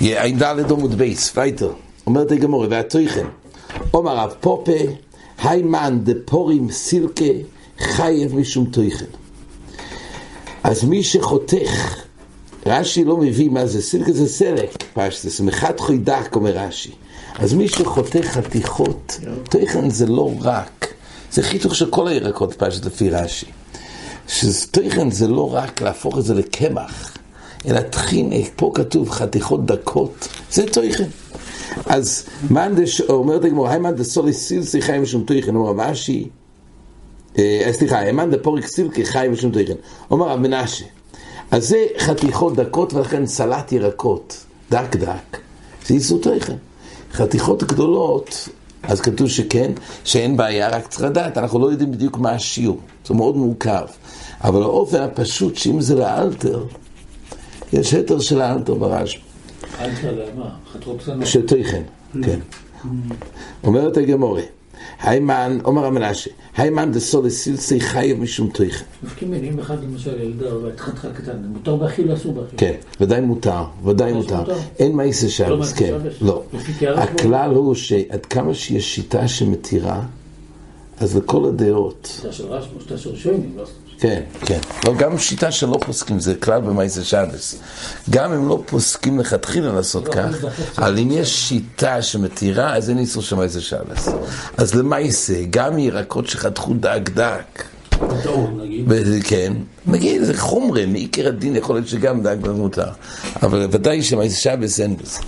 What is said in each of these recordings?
עין ד' עמוד בייס, ווייטער. אומרת הגמרא, והטוחן. אומר רב פפא, האי מאן דפרים סילקא חייב משום טוחן. אז מי שחותך, רש"י לא מביא מה זה, סילקא זה סלק, פשוט, מחתך הדק אומר רש"י. אז מי שחותך חתיכות, טוחן זה לא רק, זה חיתוך של כל הירקות פשט לפי רש"י. שטוחן זה לא רק להפוך את זה לקמח, אלא טחינה, פה כתוב חתיכות דקות, זה תויכן. אז מאן דש, אומרת הגמור, היי מאן דסולי סילסי חי משום תויכן, אומר רב אשי, אה, סליחה, הימן דפוריק סילקי חי משום תויכן, אומר רב מנשה, אז זה חתיכות דקות ולכן סלט ירקות, דק דק, זה איסור תויכן. חתיכות גדולות, אז כתוב שכן, שאין בעיה, רק צריך לדעת, אנחנו לא יודעים בדיוק מה השיעור, זה מאוד מורכב. אבל האופן הפשוט, שאם זה לאלתר, יש היתר של האלתר ברש"י. אלתר למה? חתיכות קטנות. של תויכן, כן. אומרת הגמורה, היימן, אומר המנשה, היימן דסולי סילסי חייב משום תויכן. מפקים מינים אחד למשל ילדה, חתיכה קטן, מותר באכיל או אסור באכיל? כן, ודאי מותר, ודאי מותר. אין מעשה שבס, מעשה כן, שבס? לא. קערה כמו- הכלל הוא שעד כמה שיש שיטה שמתירה, אז לכל הדעות, שיטה של רשב"א, שיטה של שוינים, לא? כן, כן. לא, גם שיטה שלא פוסקים, זה כלל במעשה שבס. גם אם לא פוסקים לכתחילה לעשות לא, כך, זה אבל אם יש שיטה שמתירה, אז אין איסור של מעשה שבס. אז למעשה, גם ירקות שחתכו דק דק, כן, נגיד, זה חומרי, מעיקר הדין יכול להיות שגם דג דג מותר, אבל ודאי שמעשה שבס אין בזה.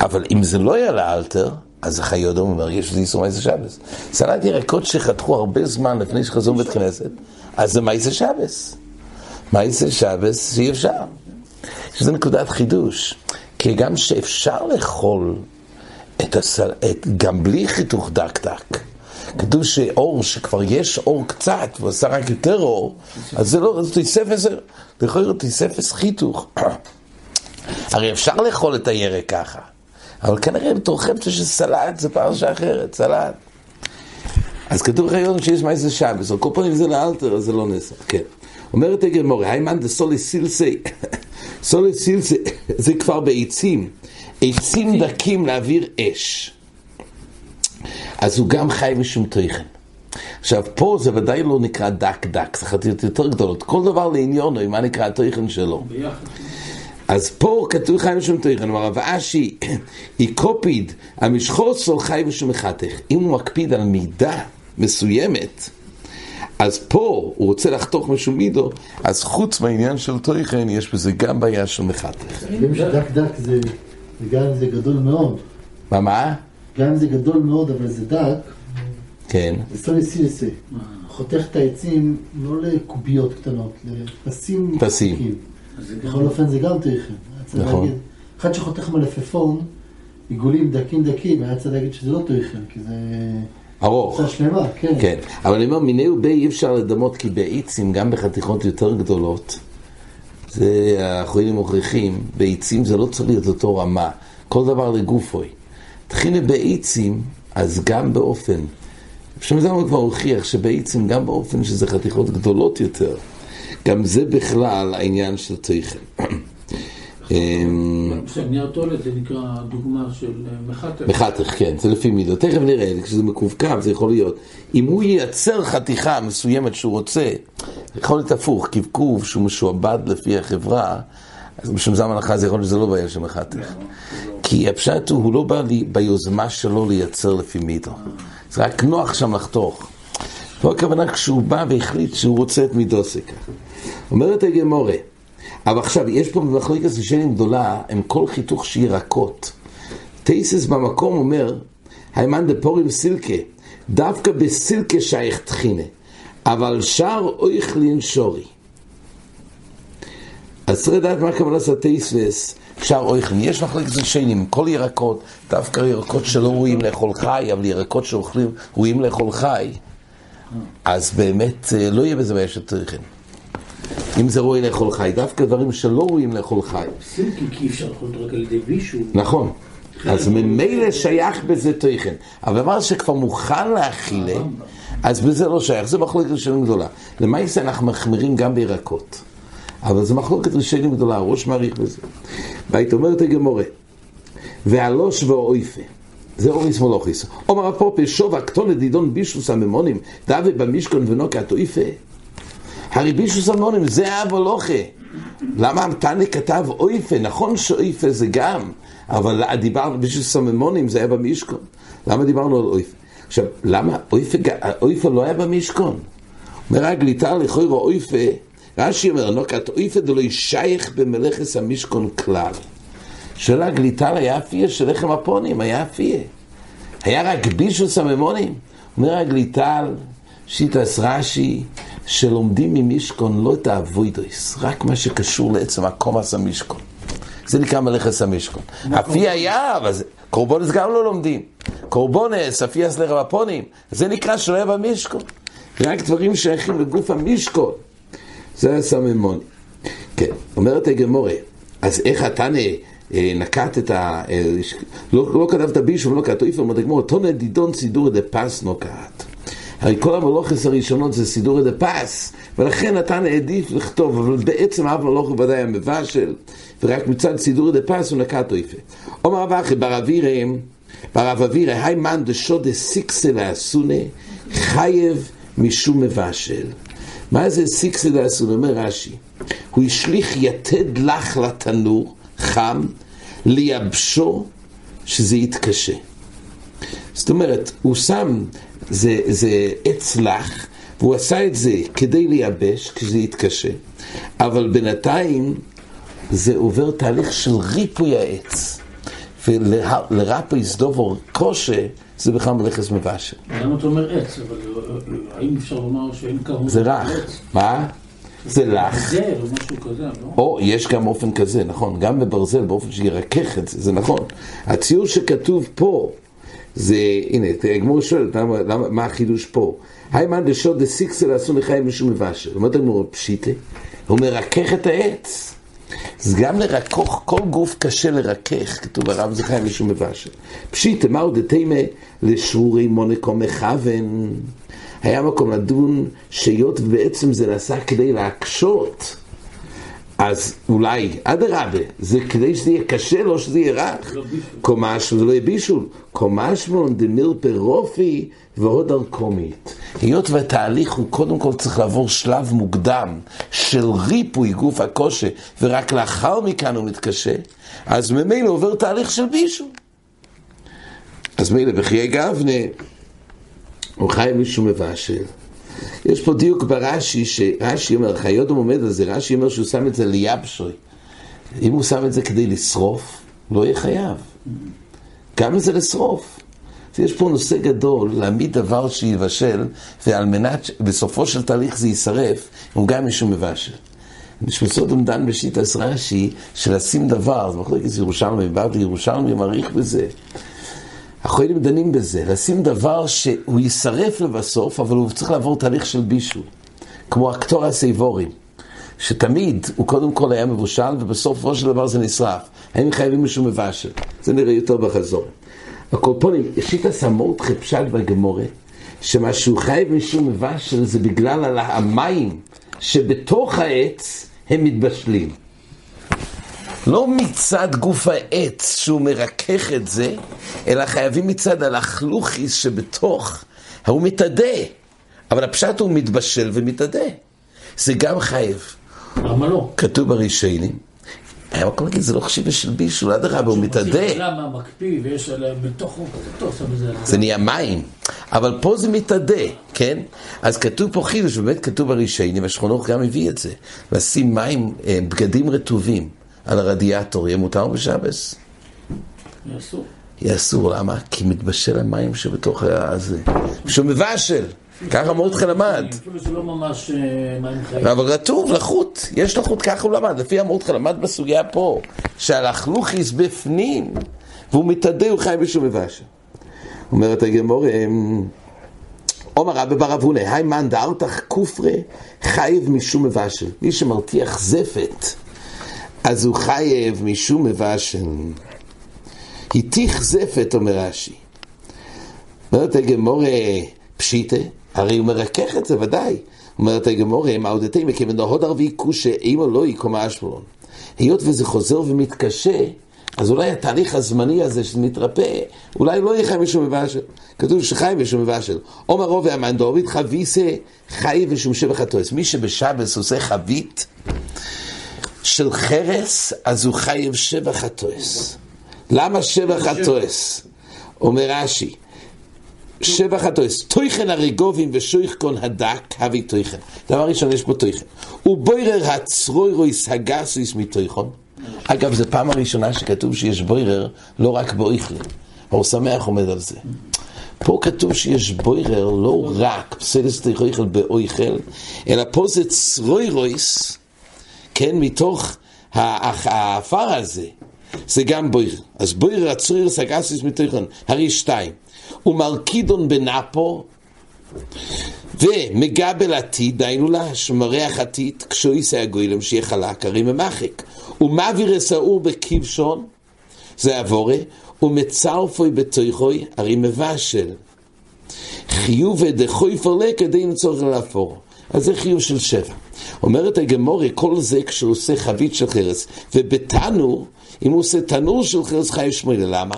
אבל אם זה לא היה לאלתר, אז החיי אדום אומר, יש לזה איסור מעשה שבס. סלט ירקות שחתכו הרבה זמן לפני שחזרו בית כנסת, אז זה מעשה שבס. מעשה שבס שאי אפשר. שזה נקודת חידוש. כי גם שאפשר לאכול את הסל... את... גם בלי חיתוך דק דק. כתוב שאור, שכבר יש אור קצת, ועושה רק יותר אור, אז זה לא, זה יכול להיות תוספס חיתוך. הרי אפשר לאכול את הירק ככה, אבל כנראה בתור חפצה של סלט זה פרשה אחרת, סלט. אז כתוב רעיון שיש מעשה שבס, על כל פנים זה לאלתר, אז זה לא נעשה, כן. אומרת הגמור, היימן דה סולי סילסי, סולי סילסי, זה כבר בעצים, עצים דקים להעביר אש. אז הוא גם חי משום תוכן. עכשיו, פה זה ודאי לא נקרא דק דק, זה חתיות יותר גדולות. כל דבר לעניונו, מה נקרא התוכן שלו. ביחד. אז פה כתוב חי ושום תוכן, אמר רב אשי, היא קופיד, המשחוסו חי ושום מחתך. אם הוא מקפיד על מידה מסוימת, אז פה הוא רוצה לחתוך משום מידו, אז חוץ מהעניין של תוכן, יש בזה גם בעיה של מחתך. יודעים שדק דק זה, אם זה גדול מאוד, מה, מה? גם אם זה גדול מאוד אבל זה דק, כן. זה. חותך את העצים לא לקוביות קטנות, לפסים פסים. בכל אופן זה גם. צריך נכון. להגיד, אחד שחותך מלפפון, עיגולים דקים דקים, היה צריך להגיד שזה לא תכן, כי זה ארוך. קבוצה שלמה, כן. כן, אבל אני אומר, מיני ובי אי אפשר לדמות כי בעצים, גם בחתיכות יותר גדולות, זה האחרונים מוכיחים, בעצים זה לא צריך להיות אותו רמה, כל דבר לגופוי. תחילה בעצים, אז גם באופן, שם זה כבר הוכיח שבעצים, גם באופן שזה חתיכות גדולות יותר, גם זה בכלל העניין של תכן. אמ, בסדר, נייר טולט זה נקרא דוגמה של אה, מחתך. כן, זה לפי מידו. תכף נראה, כשזה מקווקו זה יכול להיות. אם הוא ייצר חתיכה מסוימת שהוא רוצה, יכול להיות הפוך, קבקוב שהוא משועבד לפי החברה, אז בשום זמן הנחה זה יכול להיות שזה לא בעיה של מחתך. כי הפשט הוא, הוא לא בא ביוזמה שלו לייצר לפי מידו. זה רק נוח שם לחתוך. פה הכוונה כשהוא בא והחליט שהוא רוצה את מידוסי ככה. אומרת הגמורה, אבל עכשיו, יש פה במחלקת ראשונים גדולה, הם כל חיתוך של ירקות. טייסס במקום אומר, היימן דפורים סילקה, דווקא בסילקה שייך טחינה, אבל שר אויכלין שורי. אז צריך לדעת מה הכוונה של טייסס, שר אויכלין. יש מחלקת ראשונים, כל ירקות, דווקא ירקות שלא ראויים לאכול חי, אבל ירקות שאוכלים ראויים לאכול חי, אז באמת אה, לא יהיה בזה בעיה של טריחן. אם זה ראוי לאכול חי, דווקא דברים שלא ראויים לאכול חי. כי אפשר לאכול אותו רק על ידי בישול. נכון. אז ממילא שייך בזה תוכן. אבל דבר שכבר מוכן להכילה, אז בזה לא שייך. זה מחלוקת ראשונים גדולה. למעשה אנחנו מחמירים גם בירקות. אבל זו מחלוקת ראשונים גדולה, הראש מעריך בזה. והיית אומרת הגמורה, והלוש ואויפה, זה אוריס מולוכיס. אומר הפופי, שוב הקטון לדידון בישוס הממונים, דאבי במשכון ונוקה תויפה. הרי בישוס הממונים זה אב הלוכה. למה המתנה כתב אויפה? נכון שאויפה זה גם, אבל דיברנו בישוס הממונים זה היה במשכון. למה דיברנו על אויפה? עכשיו, למה אויפה, אויפה לא היה במשכון? אומר הגליטה לכוירו אויפה, רש"י אומר, נוקת אויפה דלא ישייך במלאכס המשכון כלל. של הגליטל היה אפיה של לחם הפונים, היה אפיה. היה רק בישו סממונים. אומר הגליטל, שיטס רש"י, שלומדים ממישכון לא את האבוידויס, רק מה שקשור לעצם הקומס המשכון. זה נקרא מלאכס המשכון. אפיה היה, אבל קורבונס גם לא לומדים. קורבונס, אפיה סלחם הפונים, זה נקרא שלא היה במשכון. רק דברים שייכים לגוף המשכון. זה הסממון. כן, אומרת הגמורה, אז איך אתה אה, נקט את ה... אה, לא, לא כתבת בישום, לא איפה, אומר הגמור, תונה דידון סידור דה פס נוקעת. הרי כל המלוכס הראשונות זה סידור דה פס, ולכן נתן העדיף לכתוב, אבל בעצם אב מלוך ודאי המבשל, ורק מצד סידורא דפת הוא נקט אופה. אומר רב אחא, בר עוירא, בר רב עוירא, האי מאן דשדא סיכתא לאתונא, חייב משום מבשל. מה זה סיכתא לאתונא? אומר רש"י, הוא השליך יתד לח לתנור, חם, לייבשו, שזה יתקשה. זאת אומרת, הוא שם, זה, זה עץ לח, והוא עשה את זה כדי לייבש, כשזה יתקשה, אבל בינתיים זה עובר תהליך של ריפוי העץ. ולרפי סדובו קושה, זה בכלל מלאכס מבשל. למה אתה אומר עץ? אבל האם אפשר לומר שאין כמות זה רך. מה? זה לך. ברזל או משהו כזה, לא? או, יש גם אופן כזה, נכון, גם בברזל, באופן שירכך את זה, זה נכון. הציור שכתוב פה, זה, הנה, הגמור שואל, למה, למה, מה החידוש פה? היי מאן דשוד דסיקסל עשו לחיים משום מבשל. אומרת הגמור, פשיטה, הוא מרכך את העץ. אז גם לרכוך, כל גוף קשה לרכך, כתוב הרב חיים משום מבשל. פשיטה, מהו דתימה לשרורי מונקו מכוון. היה מקום לדון שהיות ובעצם זה נעשה כדי להקשות, אז אולי, אדרבה, זה כדי שזה יהיה קשה, לא שזה יהיה רך. קומש ולא יהיה בישול. קומש מון דמיר פרופי ועוד ארקומית. היות והתהליך הוא קודם כל צריך לעבור שלב מוקדם של ריפוי גוף הקושי, ורק לאחר מכאן הוא מתקשה, אז ממילא עובר תהליך של בישול. אז מילא בחיי גבנה, הוא חי מישהו מבשל. יש פה דיוק ברש"י, שרש"י אומר, חיודום עומד על זה, רש"י אומר שהוא שם את זה ליבשוי. אם הוא שם את זה כדי לשרוף, לא יהיה חייב. גם זה לשרוף. אז יש פה נושא גדול, להעמיד דבר שיבשל, ועל מנת בסופו של תהליך זה יישרף, הוא גם מישהו מבשל. משמסות דן בשיטס רש"י, לשים דבר, זה מחלקת ירושלמי, באתי ירושלמי, מעריך בזה. החולים דנים בזה, לשים דבר שהוא יישרף לבסוף, אבל הוא צריך לעבור תהליך של בישול. כמו הקטור הסייבורים, שתמיד הוא קודם כל היה מבושל, ובסופו של דבר זה נשרף. הם חייבים משהו מבשל. זה נראה יותר בחזור. הקורפונים, שיטה סמות חפשת בגמורה, שמה שהוא חייב משום מבשל זה בגלל המים שבתוך העץ הם מתבשלים. לא מצד גוף העץ שהוא מרכך את זה, אלא חייבים מצד הלכלוכיס שבתוך, הוא מתאדה. אבל הפשט הוא מתבשל ומתאדה. זה גם חייב. למה לא? כתוב ברישיינים. היה מקום להגיד, זה לא חשיבה של בישול, אדרבה, הוא מתאדה. למה מקפיא ויש עליהם בתוכו. זה נהיה מים, אבל פה זה מתאדה, כן? אז כתוב פה חידוש, באמת כתוב ברישיינים, והשכונות גם הביא את זה. לשים מים, אה, בגדים רטובים. על הרדיאטור, יהיה מותר בשבס? יהיה אסור. יהיה אסור, למה? כי מתבשל המים שבתוך הזה. שהוא מבשל, ככה מרדכי למד. אפילו זה לא ממש אה, מים חיים. אבל רטוב, לחות, יש לחות, ככה הוא למד. לפי המרדכי למד בסוגיה פה, שהלכלוכיס בפנים, והוא מתאדה, הוא חי בשום מבשל. אומרת הגמור, עומר רבי בר אבונה, היי מאן דארתך כופרי חייב משום מבשל. מי שמרתיח זפת. אז הוא חייב משום מבשל. היתיך זפת, אומר רש"י. אומרת הגמור פשיטה, הרי הוא מרכך את זה, ודאי. אומרת הגמורה, מעודתי מכיוון דהוד ערבי כושה אימו לא יקומה אשמלון. היות וזה חוזר ומתקשה, אז אולי התהליך הזמני הזה שמתרפא, אולי לא יהיה חי משום מבשל. כתוב שחי משום מבשל. עומר רוב והמן דורית חביסה חי ושום שבח הטועס. מי שבשבס עושה חבית של חרס, אז הוא חייב שבח הטועס. למה שבח הטועס? אומר רש"י, שבח הטועס, טויכן הרגובים ושויך כל הדק, הביא טויכן. דבר ראשון, יש פה טויכן. ובוירר הצרוירויס הגסויס מטויכון. אגב, זו פעם הראשונה שכתוב שיש בוירר לא רק באויכלי. אור שמח עומד על זה. פה כתוב שיש בוירר לא רק פסלס תיכויכל באויכל, אלא פה זה צרוירויס, כן, מתוך העפר הזה. זה גם בוירר. אז בוירר הצרוירויס הגסויס מטויכון, הרי שתיים. ומרקידון בנאפו, ומגבל עתיד, דהיינו לה, שמריח עתיד, כשהוא יישא הגוילם שיהיה חלק, הרי ממחק. ומעביר אסעור בכבשון, זה אבורה, ומצרפוי בתויכוי, הרי מבשל. חיובי דחוי פרלה כדי לצורך לאפור. אז זה חיוב של שבע. אומרת הגמורי, כל זה כשהוא עושה חבית של חרס, ובתנור, אם הוא עושה תנור של חרס חי שמואל, למה?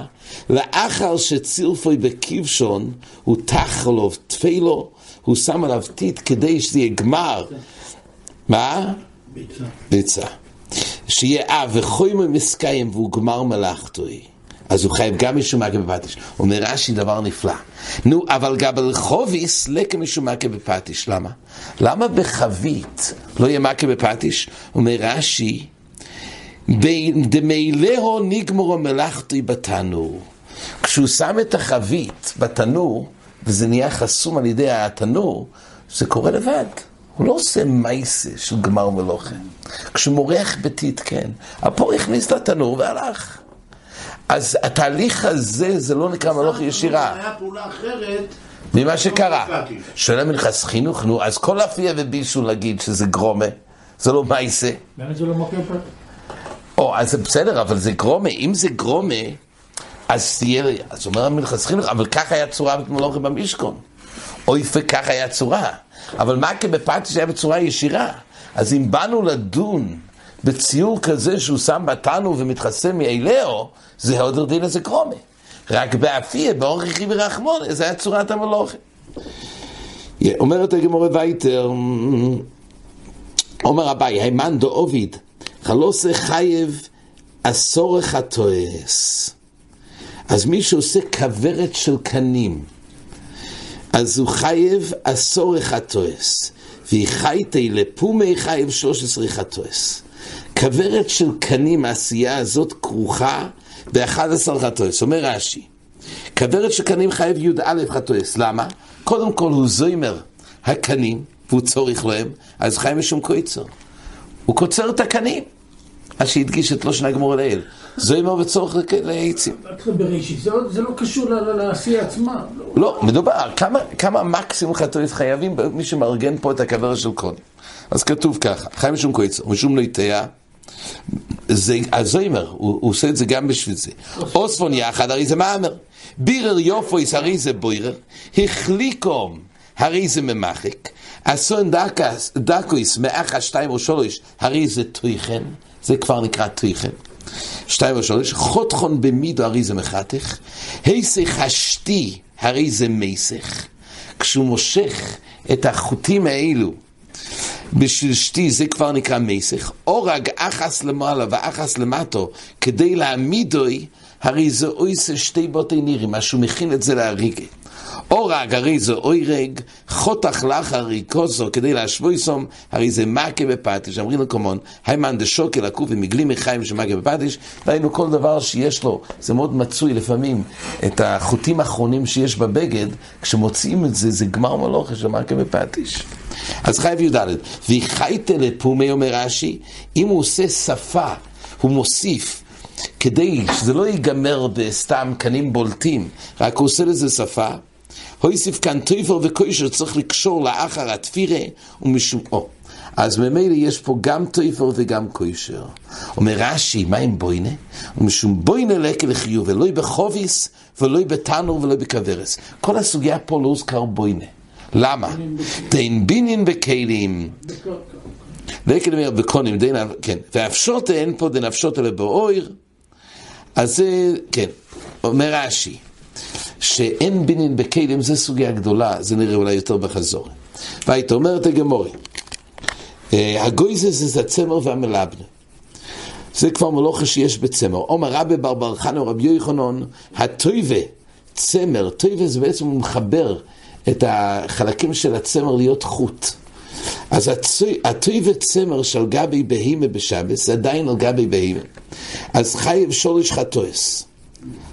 לאחר שצירפוי בכבשון, הוא תח לו תפילו, הוא שם עליו טיט כדי שזה יהיה גמר. מה? ביצה. ביצה. שיהיה אב וחוימו מסקיים והוא גמר מלאכתוי. אז הוא חייב גם משום מכה בפטיש. אומר רש"י דבר נפלא. נו, אבל גבל חוביס לקה משום מכה בפטיש. למה? למה בחבית לא יהיה מכה בפטיש? אומר רש"י, דמילאו נגמרו מלאכתוי בתנור. כשהוא שם את החבית בתנור, וזה נהיה חסום על ידי התנור, זה קורה לבד. הוא לא עושה מייסה של גמר מלוכה. מורח בטיט, כן. הפור הכניס לתנור והלך. אז התהליך הזה, זה לא נקרא מלוכה ישירה. היה פעולה אחרת. ממה שקרה. קראתי. שואל המלחס חינוך, נו, אז כל אפייה ובישול להגיד שזה גרומה, זה לא מייסה. באמת זה לא פה? או, אז זה בסדר, אבל זה גרומה. אם זה גרומה, אז תהיה, אז אומר המלחס חינוך, אבל ככה היה צורה במלוכה במשכון. אוי וככה היה צורה. אבל מה כבפטיש היה בצורה ישירה? אז אם באנו לדון בציור כזה שהוא שם בתנו ומתחסם מאליהו, זה עוד דין לזה קרומה. רק באפיה, באורך רכי ורחמון, זה היה צורת המלוכה. אומרת הגמורה וייטר, אומר אביי, הימן דו עוביד, חלוסה חייב אסורך הטועס. אז מי שעושה כוורת של קנים, אז הוא חייב אסורך הטועס. והיא חייתי לפומי חייב שלוש עשרה חטועס. כוורת של קנים, העשייה הזאת כרוכה באחד עשר חטועס. אומר רש"י, כוורת של קנים חייב י"א חטועס. למה? קודם כל הוא זוימר הקנים, והוא צורך להם, אז חי משום קויצר. הוא קוצר את הקנים. אז שהדגיש את לושן הגמור לעיל. זוימר וצורך לעצים. זה לא קשור לעשייה עצמה. לא. לא, מדובר, כמה, מקסימום חטואית חייבים מי שמארגן פה את הכוורת של קודם. אז כתוב ככה, חי משום קויצר, משום לא יטע, זה הזוימר, הוא, הוא עושה את זה גם בשביל זה. אוספון יחד, הרי זה מאמר. בירר יופויס, הרי זה בוירר. החליקום, הרי זה ממחק. אסון דקויס, מאחה שתיים או שלוש, הרי זה טויכן. זה כבר נקרא טויכן. שתיים או שלוש, חותכון במידו, הרי זה מחתך. היסך השתי, הרי זה מסך. כשהוא מושך את החוטים האלו בשביל שתי זה כבר נקרא מסך. אורג אחס למעלה ואחס למטו כדי להעמידוי, הרי זה אויסה שתי בוטי נירים, מה שהוא מכין את זה להריגה. אורג הרי זה אוירג, חותך לך כוסו כדי להשווי סום, הרי זה מכה בפטיש, אמרים לקומון, היימן דשוקל עקוב ומגלים מחיים של מכה בפטיש, דהיינו כל דבר שיש לו, זה מאוד מצוי לפעמים, את החוטים האחרונים שיש בבגד, כשמוצאים את זה, זה גמר מלוכה של מכה בפטיש. אז חייב י"ד, ויחייתה לפומי אומר רש"י, אם הוא עושה שפה, הוא מוסיף, כדי שזה לא ייגמר בסתם קנים בולטים, רק הוא עושה לזה שפה, הויסיף כאן טויפר וכוישר צריך לקשור לאחר התפירה ומשום... או, אז ממילא יש פה גם טויפר וגם כוישר. אומר רש"י, מה עם בוינה? ומשום בוינה לקה לחיוב, ולא בחוביס, ולא בתנור ולא בכוורס. כל הסוגיה פה לא הוזכר בוינה. למה? דין בינין בכלים. וכן אומר בקונים, דין, כן, והפשוט אין פה דנפשוט אלא באויר, אז זה, כן, אומר רש"י, שאין בינין בכלים, זה סוגיה גדולה, זה נראה אולי יותר בחזור. והיית אומרת הגמורי, אה, הגויזס זה הצמר והמלבנה. זה כבר מלוכה שיש בצמר. עומר רבי בר בר חנא רבי יוחנן, הטויבה, צמר, טויבה זה בעצם הוא מחבר את החלקים של הצמר להיות חוט. אז הטויבה צמר של גבי בהימה בשבס זה עדיין על גבי בהימה. אז חייב שורש חטואס.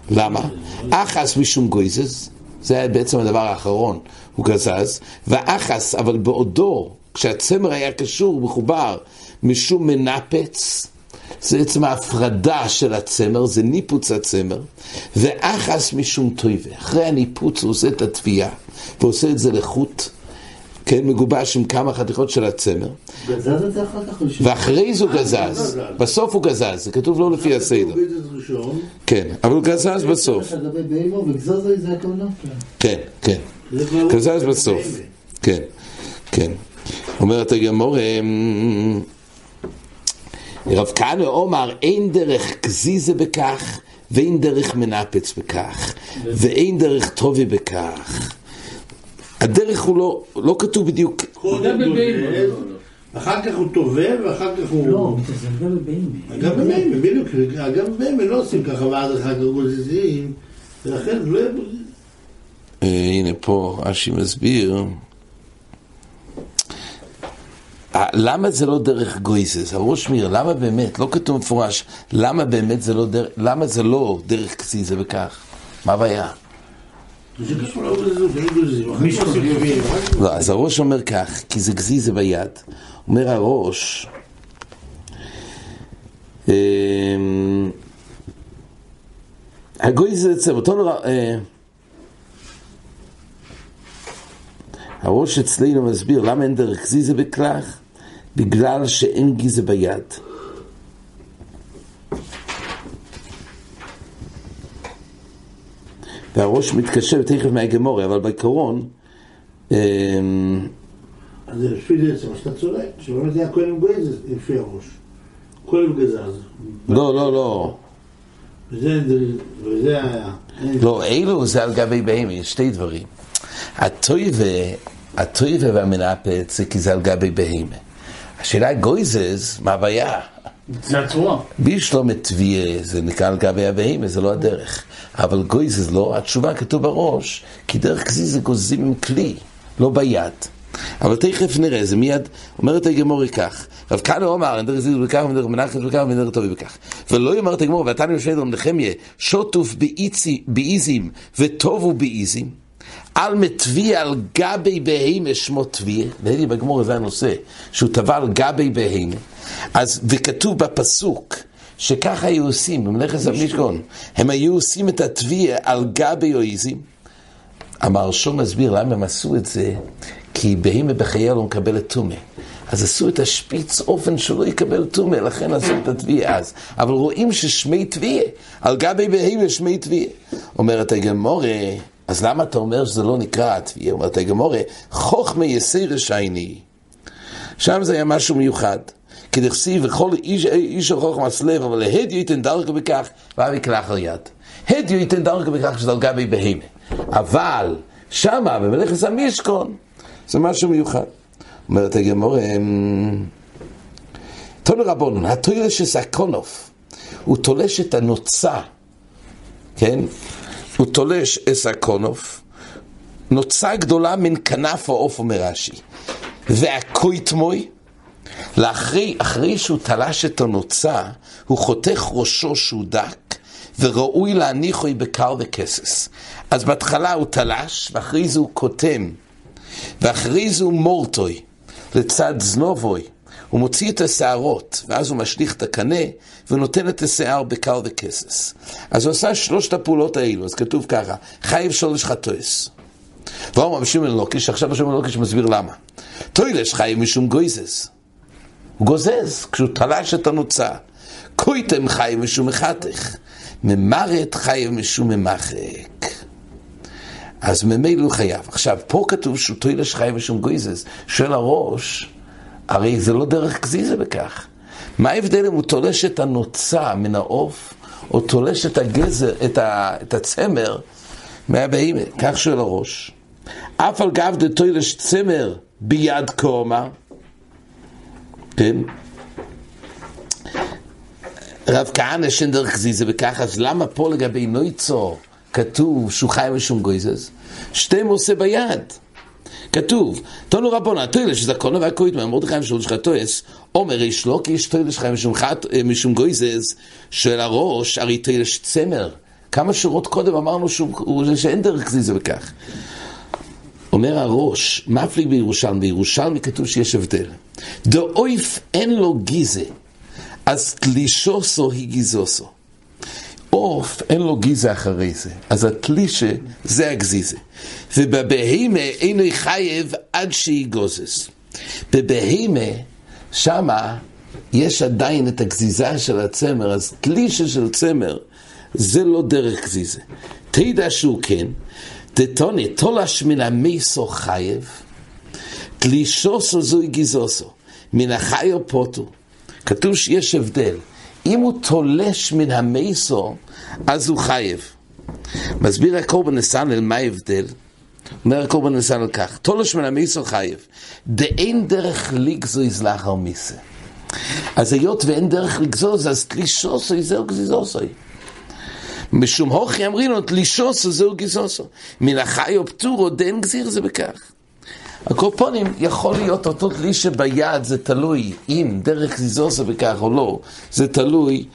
למה? אחס משום גויזז, זה היה בעצם הדבר האחרון, הוא גזז, ואחס, אבל בעודו, כשהצמר היה קשור, מחובר, משום מנפץ, זה עצם ההפרדה של הצמר, זה ניפוץ הצמר, ואחס משום טויבה. אחרי הניפוץ הוא עושה את התביעה, ועושה את זה לחוט, כן, מגובש עם כמה חתיכות של הצמר. גזז את זה אחר כך? ואחרי זה הוא גזז, בסוף הוא גזז, זה כתוב לא לפי הסדר. כן, אבל הוא גזז בסוף. הכוונה? כן, כן. גזז בסוף. כן, כן. אומרת הגמור, רב כהנא אומר, אין דרך גזיזה בכך, ואין דרך מנפץ בכך, ואין דרך טובי בכך. הדרך הוא לא, לא כתוב בדיוק, קודם גוזז, אחר כך הוא טובל, ואחר כך הוא... לא, זה גם בבהמה. גם בבהמה, בדיוק, גם בבהמה לא עושים ככה, ואז אחר כך גוזזים, ולכן לא יהיה... אה, הנה פה רש"י מסביר, אה, למה זה לא דרך גויסס? הראש מיר, למה באמת, לא כתוב מפורש, למה באמת זה לא דרך, למה זה לא דרך קציזה וכך? מה הבעיה? זה לא לא, אז הראש אומר כך, כי זה גזיזה ביד. אומר הראש, אמ, הגוי זה אצל אותו נורא, אה, הראש אצלנו מסביר למה אין דרך גזיזה בכרך? בגלל שאין גיזה ביד. והראש מתקשר תכף מהגמורה, אבל בעיקרון, אמ, אז לפי זה, מה שאתה צודק, שבאמת היה כהן גוזז, לפי הראש. כהן גזז. לא, לא, לא. וזה, וזה היה... לא, אלו זה על גבי בהמה, שתי דברים. הטויבה, הטויבה והמנפץ זה כי זה על גבי בהמה. השאלה גויזז, מה הבעיה? זה הצורה. בישלום את טביה, זה נקרא על גבי הבהמה, זה לא הדרך. אבל גויזז לא, התשובה כתוב בראש, כי דרך כזיזה גוזים עם כלי, לא ביד. אבל תכף נראה, זה מיד, אומרת הגמורי כך, רב כהנא אומר, אין דרך זיזו בכך, ודרך מנחם בכך, ודרך טובי בכך. ולא יאמר את הגמור, ואתה נמשל דרום נחמיה, שוטוף באיזים, וטובו באיזים, על מטביה על גבי בהמה שמו טביה, נהלי בגמור זה הנושא, שהוא טבע על גבי בהמה, אז, וכתוב בפסוק, שככה היו עושים, במלאכת המשכון, הם היו עושים את הטביה על גבי אויזים, המהרשום מסביר למה הם עשו את זה, כי בהמה בחייה לא מקבלת טומא. אז עשו את השפיץ אופן שלא יקבל טומא, לכן עשו את הטביעה אז. אבל רואים ששמי טביעה, על גבי בהמה שמי טביעה. אומרת הגמורה, אז למה אתה אומר שזה לא נקרא הטביעה? אומרת הגמורה, חוכמה יסי רשייני. שם זה היה משהו מיוחד. כדכסיב וכל איש, איש החוכמה אצלב, אבל הדיו ייתן דרכו בכך, ואבי יקלח על יד. הדיו ייתן דרכו בכך שזה גבי בהמה. אבל שמה, במלאכת המשכון, זה משהו מיוחד. אומרת הגמורה, אמ, תונו רבונון, התוירה של סקונוף, הוא תולש את הנוצה, כן? הוא תולש את סקונוף, נוצה גדולה מן כנף העוף, אומר רש"י. והקויטמוי, לאחרי, אחרי שהוא תלש את הנוצה, הוא חותך ראשו שהוא דק, וראוי להניחו בקר וכסס. אז בהתחלה הוא תלש, ואחרי זה הוא קוטם, ואחרי זה הוא מורטוי, לצד זנובוי. הוא מוציא את השערות, ואז הוא משליך את הקנה, ונותן את השיער בקר וכסס. אז הוא עשה שלושת הפעולות האלו, אז כתוב ככה, חייב שולש חטויס. ואומר שמעון לוקיש, עכשיו שמעון לוקיש מסביר למה. טוילש חייב משום גויזס. הוא גוזז כשהוא תלש את הנוצה. קויתם חייב משום מחתך. ממרת חייב משום ממחק. אז ממילא הוא חייב. עכשיו, פה כתוב שהוא תוילש חי ושום גויזס. שואל הראש, הרי זה לא דרך גזיזה בכך. מה ההבדל אם הוא תולש את הנוצה מן העוף, או תולש את הגזר, את, ה, את הצמר מהבהימה? כך שואל הראש. אף על גב דתוילש צמר ביד קומה, כן? רב כהנא שאין דרך גזיזה וכך, אז למה פה לגבי נויצו כתוב שהוא חי משום גויזז? שתי מוסה ביד. כתוב, תונו רבונה, תוילה שזקונה והכוית מהמרדכי משול שלך טויס, אומר איש לא כי יש תוילה שלך משום, גויזז של הראש, הרי תוילה צמר. כמה שורות קודם אמרנו שהוא, שאין דרך גזיזה וכך. אומר הראש, מפליג בירושלמי, בירושלמי כתוב שיש הבדל. דאויף אין לו גיזה, אז תלישוסו היא גיזוסו. עוף אין לו גיזה אחרי זה, אז התלישה זה הגזיזה. ובבהימה אינו חייב עד שיגוזס. בבהימה, שמה יש עדיין את הגזיזה של הצמר, אז תלישה של צמר זה לא דרך גזיזה. תדע שהוא כן, דתוני תולש מן המייסו חייב, תלישוסו זוי גיזוסו, מן החיו פוטו. כתוב שיש הבדל. אם הוא תולש מן המייסו, אז הוא חייב. מסביר הקורבן נסנל מה ההבדל? אומר הקורבן נסנל כך, תולש מן המייסו חייב, דאין דרך לגזוז לאחר מיסה. אז היות ואין דרך לגזוז, אז תלישוסו זהו גזיזוסו. משום הוכי אמרינו, תלישוסו זהו גזיזוסו. מן החיו פטורו דאין גזיר זה בכך. הקורפונים יכול להיות אותו כלי שביד, זה תלוי אם דרך גזיזוסו בכך או לא, זה תלוי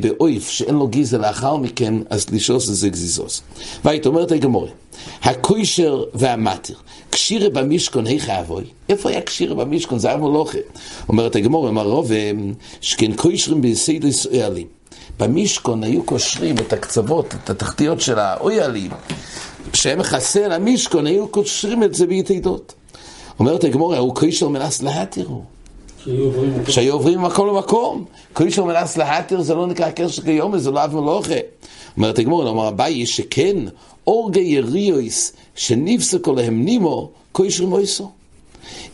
באויף שאין לו גיזה לאחר מכן, אז לישוס זה גזיזוס. והיית אומרת הגמורה, הקוישר והמטר, קשירה במשכון היכא אבוי, איפה היה קשירה במשכון? זה היה מולוכה. אומרת הגמורה, אמר רוב, שכן קוישרים בסיידו ישראלים. במשכון היו קושרים את הקצוות, את התחתיות של האוילים, שהם על המשכון, היו קושרים את זה ביתידות. אומרת הגמורה, הוא קוישר מנס להתירו. שהיו עוברים ממקום למקום. קוישר מנס להתיר זה לא נקרא קשר כיום, זה לא אב מלוכה. אומרת הגמור, אומר אביי שכן אורגי יריויס שנפסקו להם נימו, קוישר מויסו.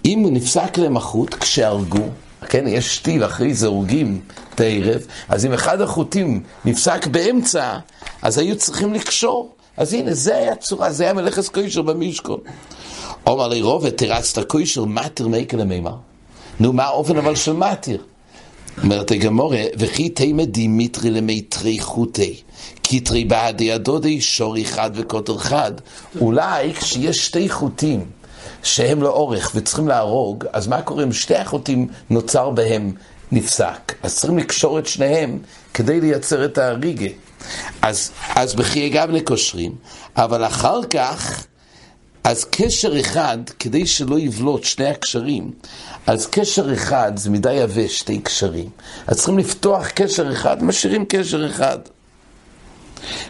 אם נפסק להם החוט כשהרגו, כן, יש שתיל אחרי זה הורגים את הערב, אז אם אחד החוטים נפסק באמצע, אז היו צריכים לקשור. אז הנה, זה היה צורה, זה היה מלאכס קוישר במשכון. אומר לי רובה, תרצת קוישר, מטר מייקל המימר. נו, מה האופן אבל של מתיר? אומרת הגמרא, וכי תימא דאיתרמי ליה תרי חוטי, קיטרי בהדי הדדי, שרי חד וקטר חד. אולי כשיש שתי חוטים שהם לאורך וצריכים להרוג, אז מה קורה אם שתי החוטים נוצר בהם נפסק? אז צריכים לקשור את שניהם כדי לייצר את האריגה. אז, אז בכי אגב קושרים, אבל אחר כך... אז קשר אחד, כדי שלא יבלוט שני הקשרים, אז קשר אחד זה מדי יבש, שתי קשרים. אז צריכים לפתוח קשר אחד, משאירים קשר אחד.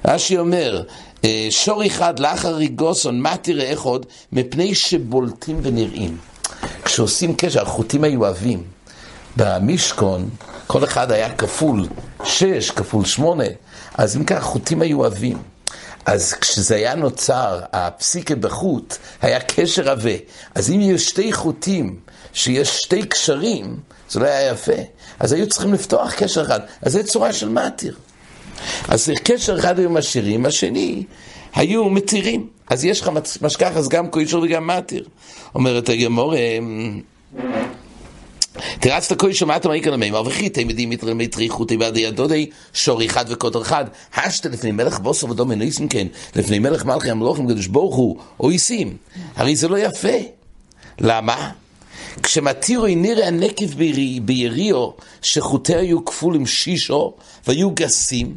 רש"י אומר, אה, שור אחד לאחר ריגוסון, מה תראה איך עוד? מפני שבולטים ונראים. כשעושים קשר, החוטים היו עבים. במשכון, כל אחד היה כפול שש, כפול שמונה, אז אם כך, החוטים היו עבים. אז כשזה היה נוצר, הפסיקה בחוט, היה קשר עבה. אז אם יהיו שתי חוטים, שיש שתי קשרים, זה לא היה יפה. אז היו צריכים לפתוח קשר אחד. אז זו צורה של מתיר. אז קשר אחד היו משאירים, השני היו מתירים. אז יש לך משכח, אז גם קוישר וגם מתיר. אומרת הגמור, תרצת כוי שמעת מעיקר למימר וכי תמידי מיטרי מיטרי חוטי בעדי הדודי שור אחד וקוטר אחד השת לפני מלך בוסר ודומה ניסים כן. לפני מלך מלכי המלוכים קדוש ברוך הוא או איסים הרי זה לא יפה. למה? כשמתירו נראה הנקב ביריו שחוטי היו כפול עם שישו והיו גסים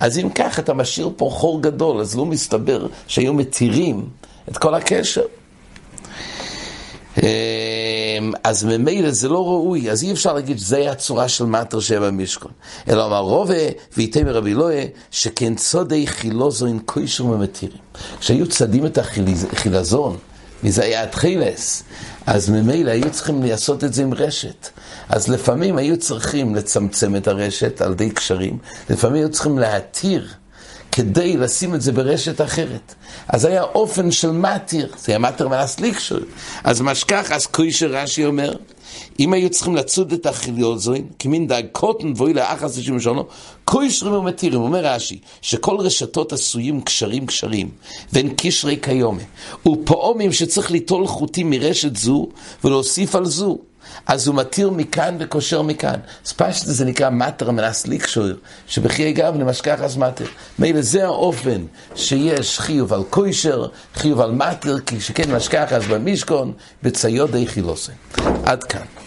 אז אם כך אתה משאיר פה חור גדול אז לא מסתבר שהיו מתירים את כל הקשר אז ממילא זה לא ראוי, אז אי אפשר להגיד שזה הצורה של מטר שבע משכון. אלא אמר רובה, ואיתם רבי לואה, שכן צודי חילוזון כושר ממתירים. כשהיו צדים את החילזון, וזה היה התחילס, אז ממילא היו צריכים לעשות את זה עם רשת. אז לפעמים היו צריכים לצמצם את הרשת על ידי קשרים, לפעמים היו צריכים להתיר כדי לשים את זה ברשת אחרת. אז היה אופן של מתיר, זה היה מתיר מנס ליקשור. אז משכח, אז קוישר רש"י אומר, אם היו צריכים לצוד את החיליוזוין, כמין דאג קוטן ואוי לאחס לשים שונו, קוישרים ומתירים, אומר רש"י, שכל רשתות עשויים קשרים קשרים, ואין קשרי קיומה, ופעומים שצריך ליטול חוטים מרשת זו, ולהוסיף על זו. אז הוא מתיר מכאן וקושר מכאן. אז פשט זה נקרא מטר מנס ליקשור, שבחיי גב למשכח אז מטר. מילא זה האופן שיש חיוב על קוישר, חיוב על מטר, כי שכן משכח אז במשכון, בציודי חילוסי. עד כאן.